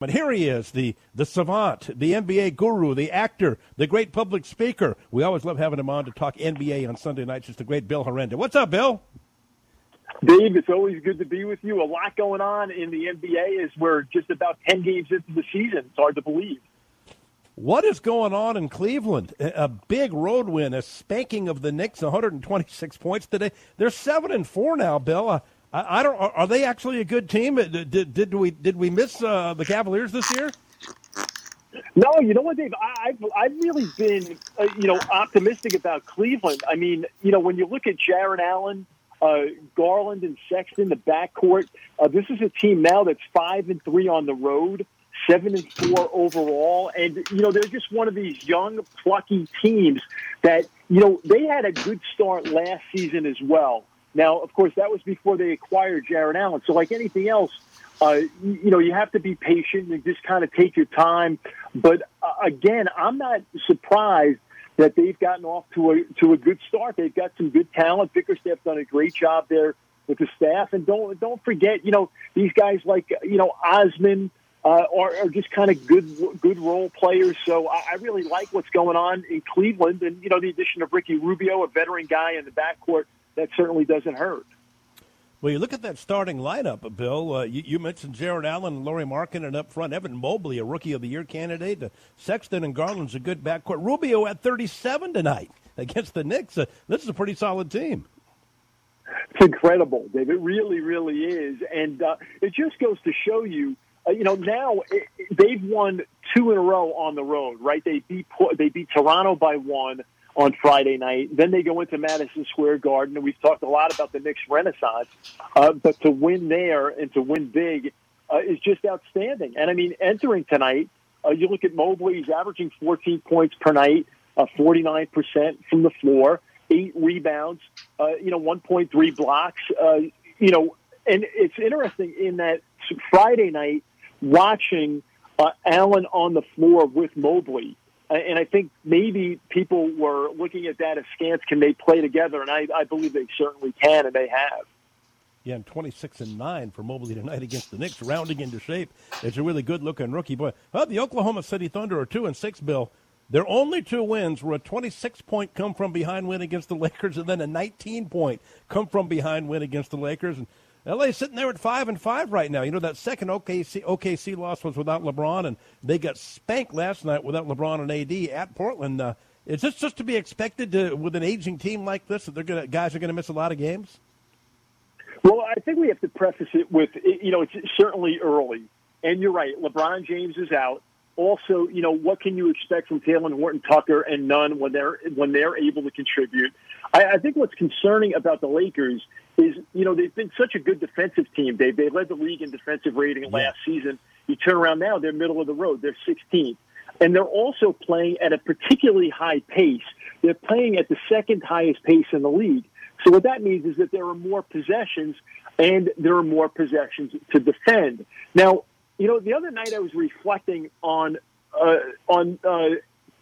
But here he is, the, the savant, the NBA guru, the actor, the great public speaker. We always love having him on to talk NBA on Sunday nights. It's the great Bill Herenda. What's up, Bill? Dave, it's always good to be with you. A lot going on in the NBA as we're just about 10 games into the season. It's hard to believe. What is going on in Cleveland? A big road win, a spanking of the Knicks, 126 points today. They're seven and four now, Bill. Uh, I, I, don't. Are they actually a good team? Uh, did, did we did we miss uh, the Cavaliers this year? No, you know what, Dave? I've I've really been uh, you know optimistic about Cleveland. I mean, you know, when you look at Jarrett Allen, uh, Garland, and Sexton, the backcourt, uh, this is a team now that's five and three on the road, seven and four overall, and you know they're just one of these young, plucky teams that you know they had a good start last season as well. Now, of course, that was before they acquired Jarrett Allen. So, like anything else, uh, you know, you have to be patient and just kind of take your time. But uh, again, I'm not surprised that they've gotten off to a to a good start. They've got some good talent. Bickerstaff's done a great job there with the staff, and don't don't forget, you know, these guys like you know Osman. Uh, are, are just kind of good good role players. So I, I really like what's going on in Cleveland, and you know the addition of Ricky Rubio, a veteran guy in the backcourt, that certainly doesn't hurt. Well, you look at that starting lineup, Bill. Uh, you, you, mentioned Jarrett Allen and Markkanen up front. Evan Mobley, a Rookie of the Year candidate. Uh, Sexton and Garland's a good backcourt. Rubio at 37 tonight against the Knicks. Uh, this is a pretty solid team. It's incredible, Dave. It really, really is. And uh, it just goes to show you, uh, you know, now it, they've won two in a row on the road, right? They beat, they beat Toronto by one on Friday night. Then they go into Madison Square Garden, and we've talked a lot about the Knicks renaissance. Uh, but to win there and to win big uh, is just outstanding. And I mean, entering tonight, uh, you look at Mobley; he's averaging 14 points per night, uh, 49% from the floor, eight rebounds, uh, you know, 1.3 blocks. Uh, you know, and it's interesting in that Friday night watching Allen on the floor with Mobley and I think maybe people were looking at that askance. Can they play together? And I, I believe they certainly can, and they have. Yeah, and 26 and 9 for Mobley tonight against the Knicks, rounding into shape. It's a really good looking rookie boy. Well, the Oklahoma City Thunder are 2 and 6, Bill. Their only two wins were a 26 point come from behind win against the Lakers and then a 19 point come from behind win against the Lakers. And LA sitting there at five and five right now. You know that second OKC OKC loss was without LeBron, and they got spanked last night without LeBron and AD at Portland. Uh, is this just to be expected to, with an aging team like this that they're gonna guys are going to miss a lot of games? Well, I think we have to preface it with you know it's certainly early, and you're right. LeBron James is out. Also, you know what can you expect from Talen Horton Tucker and Nunn when they're when they're able to contribute? I, I think what's concerning about the Lakers is, you know, they've been such a good defensive team. They they led the league in defensive rating yeah. last season. You turn around now, they're middle of the road. They're 16th. And they're also playing at a particularly high pace. They're playing at the second highest pace in the league. So what that means is that there are more possessions and there are more possessions to defend. Now, you know, the other night I was reflecting on uh, on uh,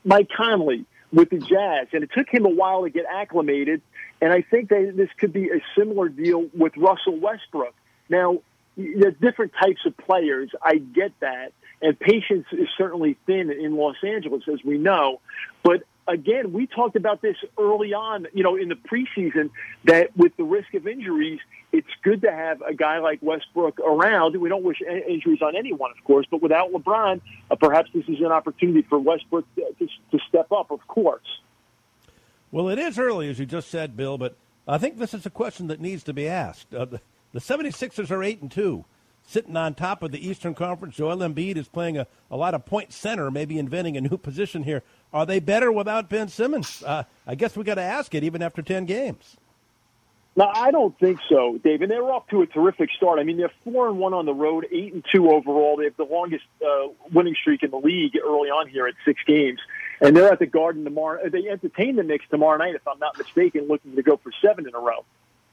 Mike Conley with the Jazz, and it took him a while to get acclimated and I think that this could be a similar deal with Russell Westbrook. Now, there's different types of players. I get that. And patience is certainly thin in Los Angeles, as we know. But again, we talked about this early on, you know, in the preseason, that with the risk of injuries, it's good to have a guy like Westbrook around. We don't wish injuries on anyone, of course, but without LeBron, uh, perhaps this is an opportunity for Westbrook to, to, to step up, of course. Well, it is early, as you just said, Bill, but I think this is a question that needs to be asked. Uh, the, the 76ers are 8 and 2, sitting on top of the Eastern Conference. Joel Embiid is playing a, a lot of point center, maybe inventing a new position here. Are they better without Ben Simmons? Uh, I guess we got to ask it, even after 10 games. No, I don't think so, Dave. And they're off to a terrific start. I mean, they're four and one on the road, eight and two overall. They have the longest uh, winning streak in the league early on here at six games. And they're at the Garden tomorrow. They entertain the Knicks tomorrow night, if I'm not mistaken, looking to go for seven in a row.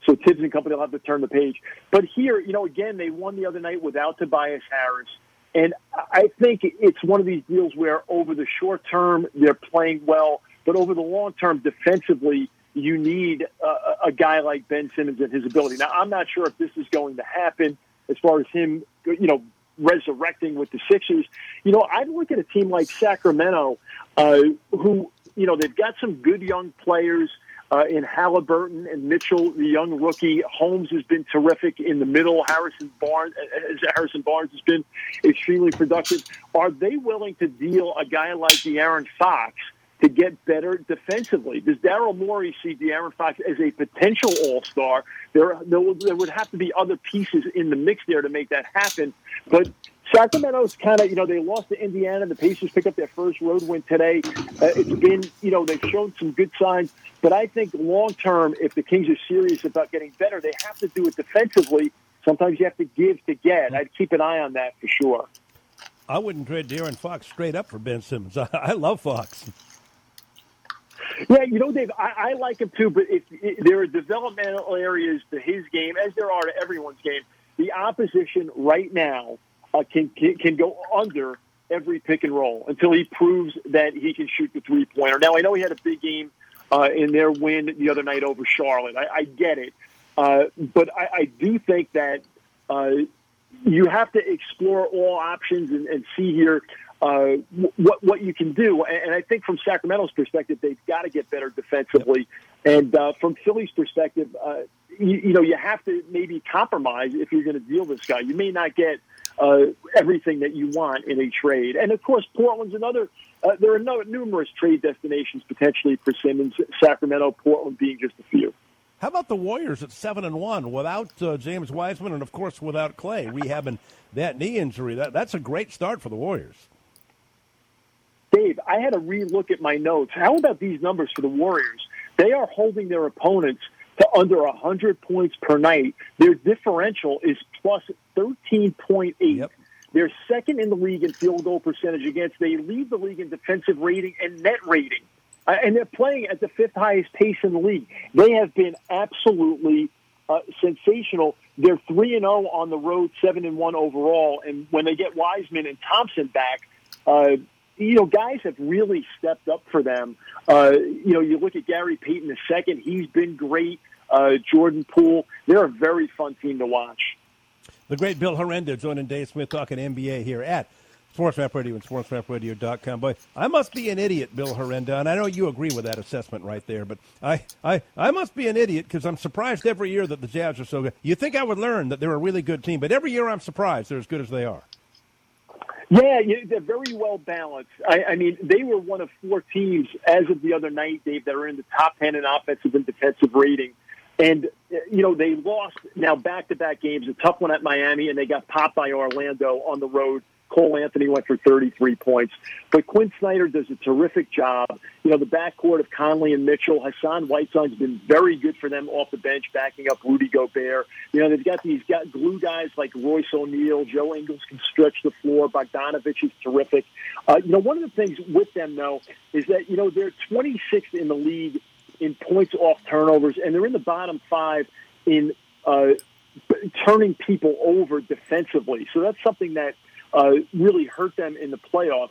So Tibbs and company will have to turn the page. But here, you know, again, they won the other night without Tobias Harris. And I think it's one of these deals where over the short term, they're playing well, but over the long term, defensively, you need a, a guy like Ben Simmons and his ability. Now, I'm not sure if this is going to happen as far as him, you know, resurrecting with the Sixers. You know, I'd look at a team like Sacramento, uh, who you know they've got some good young players. Uh, in Halliburton and Mitchell, the young rookie. Holmes has been terrific in the middle. Harrison Barnes, uh, Harrison Barnes has been extremely productive. Are they willing to deal a guy like De'Aaron Fox to get better defensively? Does Daryl Morey see De'Aaron Fox as a potential All Star? There, there, would have to be other pieces in the mix there to make that happen. But Sacramento's kind of, you know, they lost to Indiana. The Pacers pick up their first road win today. Uh, it's been, you know, they've shown some good signs. But I think long term, if the Kings are serious about getting better, they have to do it defensively. Sometimes you have to give to get. I'd keep an eye on that for sure. I wouldn't trade De'Aaron Fox straight up for Ben Simmons. I, I love Fox. Yeah, you know, Dave, I, I like him too, but if, if there are developmental areas to his game, as there are to everyone's game. The opposition right now uh, can, can can go under every pick and roll until he proves that he can shoot the three pointer. Now I know he had a big game uh, in their win the other night over Charlotte. I, I get it, uh, but I, I do think that uh, you have to explore all options and, and see here uh, what what you can do. And, I think from Sacramento's perspective, they've got to get better defensively. And uh, from Philly's perspective, uh, you, you know, you have to maybe compromise if you're going to deal this guy. You may not get uh, everything that you want in a trade. And of course, Portland's another. Uh, there are no, numerous trade destinations potentially for Simmons. Sacramento, Portland being just a few. How about the Warriors at seven and one without uh, James Wiseman and of course without Clay rehabbing that knee injury? That that's a great start for the Warriors. Dave, I had to relook at my notes. How about these numbers for the Warriors? They are holding their opponents to under 100 points per night. Their differential is plus 13.8. Yep. They're second in the league in field goal percentage against. They lead the league in defensive rating and net rating. Uh, and they're playing at the fifth highest pace in the league. They have been absolutely uh, sensational. They're 3 and 0 on the road, 7 and 1 overall. And when they get Wiseman and Thompson back, uh, you know, guys have really stepped up for them. Uh, you know, you look at Gary Payton the second; he's been great. Uh, Jordan Poole, they're a very fun team to watch. The great Bill Herenda joining Dave Smith talking NBA here at Sports Radio and SportsMapRadio.com. But I must be an idiot, Bill Herenda, and I know you agree with that assessment right there. But I, I, I must be an idiot because I'm surprised every year that the Jazz are so good. You think I would learn that they're a really good team, but every year I'm surprised they're as good as they are. Yeah, they're very well balanced. I, I mean, they were one of four teams as of the other night, Dave, that are in the top 10 in offensive and defensive rating. And, eh, you know, they lost now back to back games, a tough one at Miami, and they got popped by Orlando on the road Cole Anthony went for 33 points. But Quin Snyder does a terrific job. You know, the backcourt of Conley and Mitchell, Hassan Whiteside's been very good for them off the bench, backing up Rudy Gobert. You know, they've got these got glue guys like Royce O'Neale. Joe Ingles can stretch the floor. Bogdanovich is terrific. Uh, you know, one of the things with them, though, is that, you know, they're 26th in the league in points off turnovers, and they're in the bottom five in uh, turning people over defensively. So that's something that uh, really hurt them in the playoffs.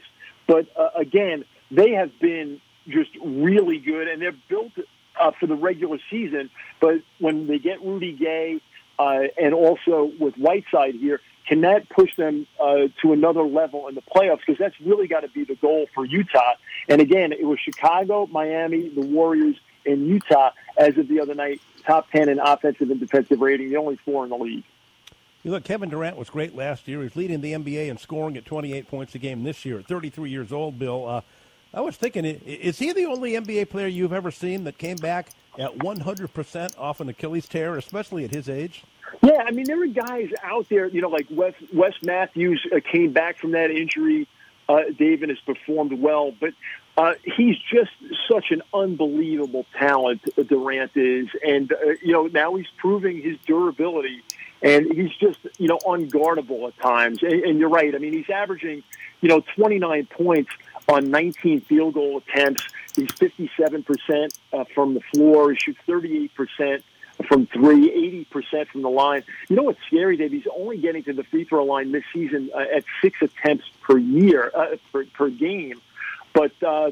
But uh, again, they have been just really good, and they're built uh, for the regular season. But when they get Rudy Gay uh, and also with Whiteside here, can that push them uh, to another level in the playoffs? Because that's really got to be the goal for Utah. And again, it was Chicago, Miami, the Warriors, and Utah as of the other night, top 10 in offensive and defensive rating, the only four in the league. You look, Kevin Durant was great last year. He's leading the NBA in scoring at 28 points a game this year at 33 years old, Bill. Uh, I was thinking, is he the only NBA player you've ever seen that came back at 100% off an Achilles tear, especially at his age? Yeah, I mean, there are guys out there, you know, like Wes, Wes Matthews uh, came back from that injury. Uh, David has performed well, but uh, he's just such an unbelievable talent, Durant is. And, uh, you know, now he's proving his durability and he's just you know unguardable at times. And, and you're right. I mean, he's averaging you know 29 points on 19 field goal attempts. He's 57 percent uh, from the floor. He shoots 38 percent from three, 80 percent from the line. You know what's scary, Dave? He's only getting to the free throw line this season uh, at six attempts per year uh, per, per game. But uh,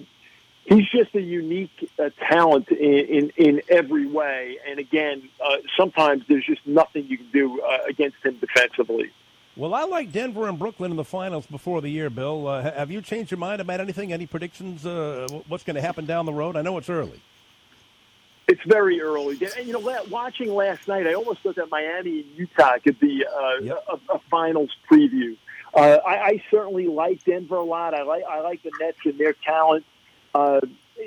he's just a unique uh, talent in, in, in every way. And again, uh, sometimes there's just nothing you can do uh, against him defensively. Well, I like Denver and Brooklyn in the finals before the year, Bill. Uh, have you changed your mind about anything? Any predictions? Uh, what's going to happen down the road? I know it's early. It's very early. And, you know, watching last night, I almost thought that Miami and Utah could be uh, yep. a, a, finals preview. Uh, I, I certainly like Denver a lot. I like I like the Nets and their talent. Uh,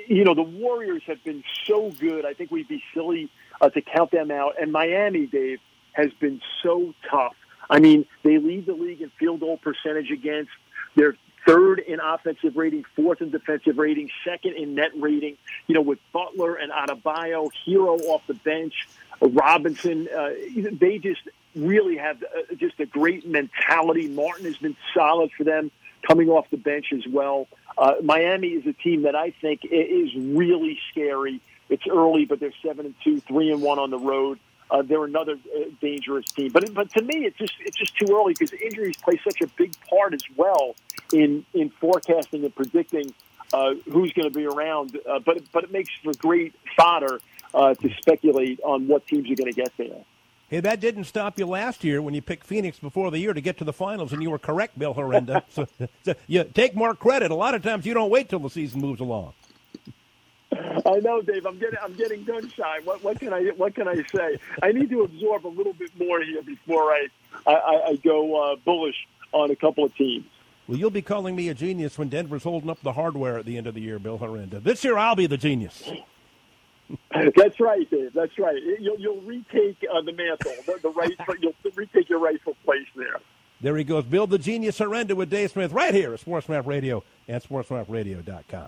you know, the Warriors have been so good. I think we'd be silly uh, to count them out. And Miami, Dave, has been so tough. I mean, they lead the league in field goal percentage against. They're third in offensive rating, fourth in defensive rating, second in net rating. You know, with Butler and Adebayo, Herro off the bench, Robinson, uh, they just really have uh, just a great mentality. Martin has been solid for them coming off the bench as well. Uh, Miami is a team that I think is really scary. It's early, but they're seven and two, three and one on the road. Uh, they're another uh, dangerous team, but but to me, it's just it's just too early because injuries play such a big part as well in in forecasting and predicting uh, who's going to be around. Uh, but but it makes for great fodder uh, to speculate on what teams are going to get there. Hey, that didn't stop you last year when you picked Phoenix before the year to get to the finals, and you were correct, Bill Herenda. so, so you take more credit. A lot of times you don't wait till the season moves along. I know, Dave. I'm getting I'm getting gun shy. What, what can I what can I say? I need to absorb a little bit more here before I I, I go uh, bullish on a couple of teams. Well, you'll be calling me a genius when Denver's holding up the hardware at the end of the year, Bill Herenda. This year, I'll be the genius. That's right, Dave. That's right. You'll, you'll retake uh, the mantle, the, the right. You'll retake your rightful place there. There he goes. Bill the Genius Herenda with Dave Smith right here at SportsMap Radio and SportsMapRadio.com.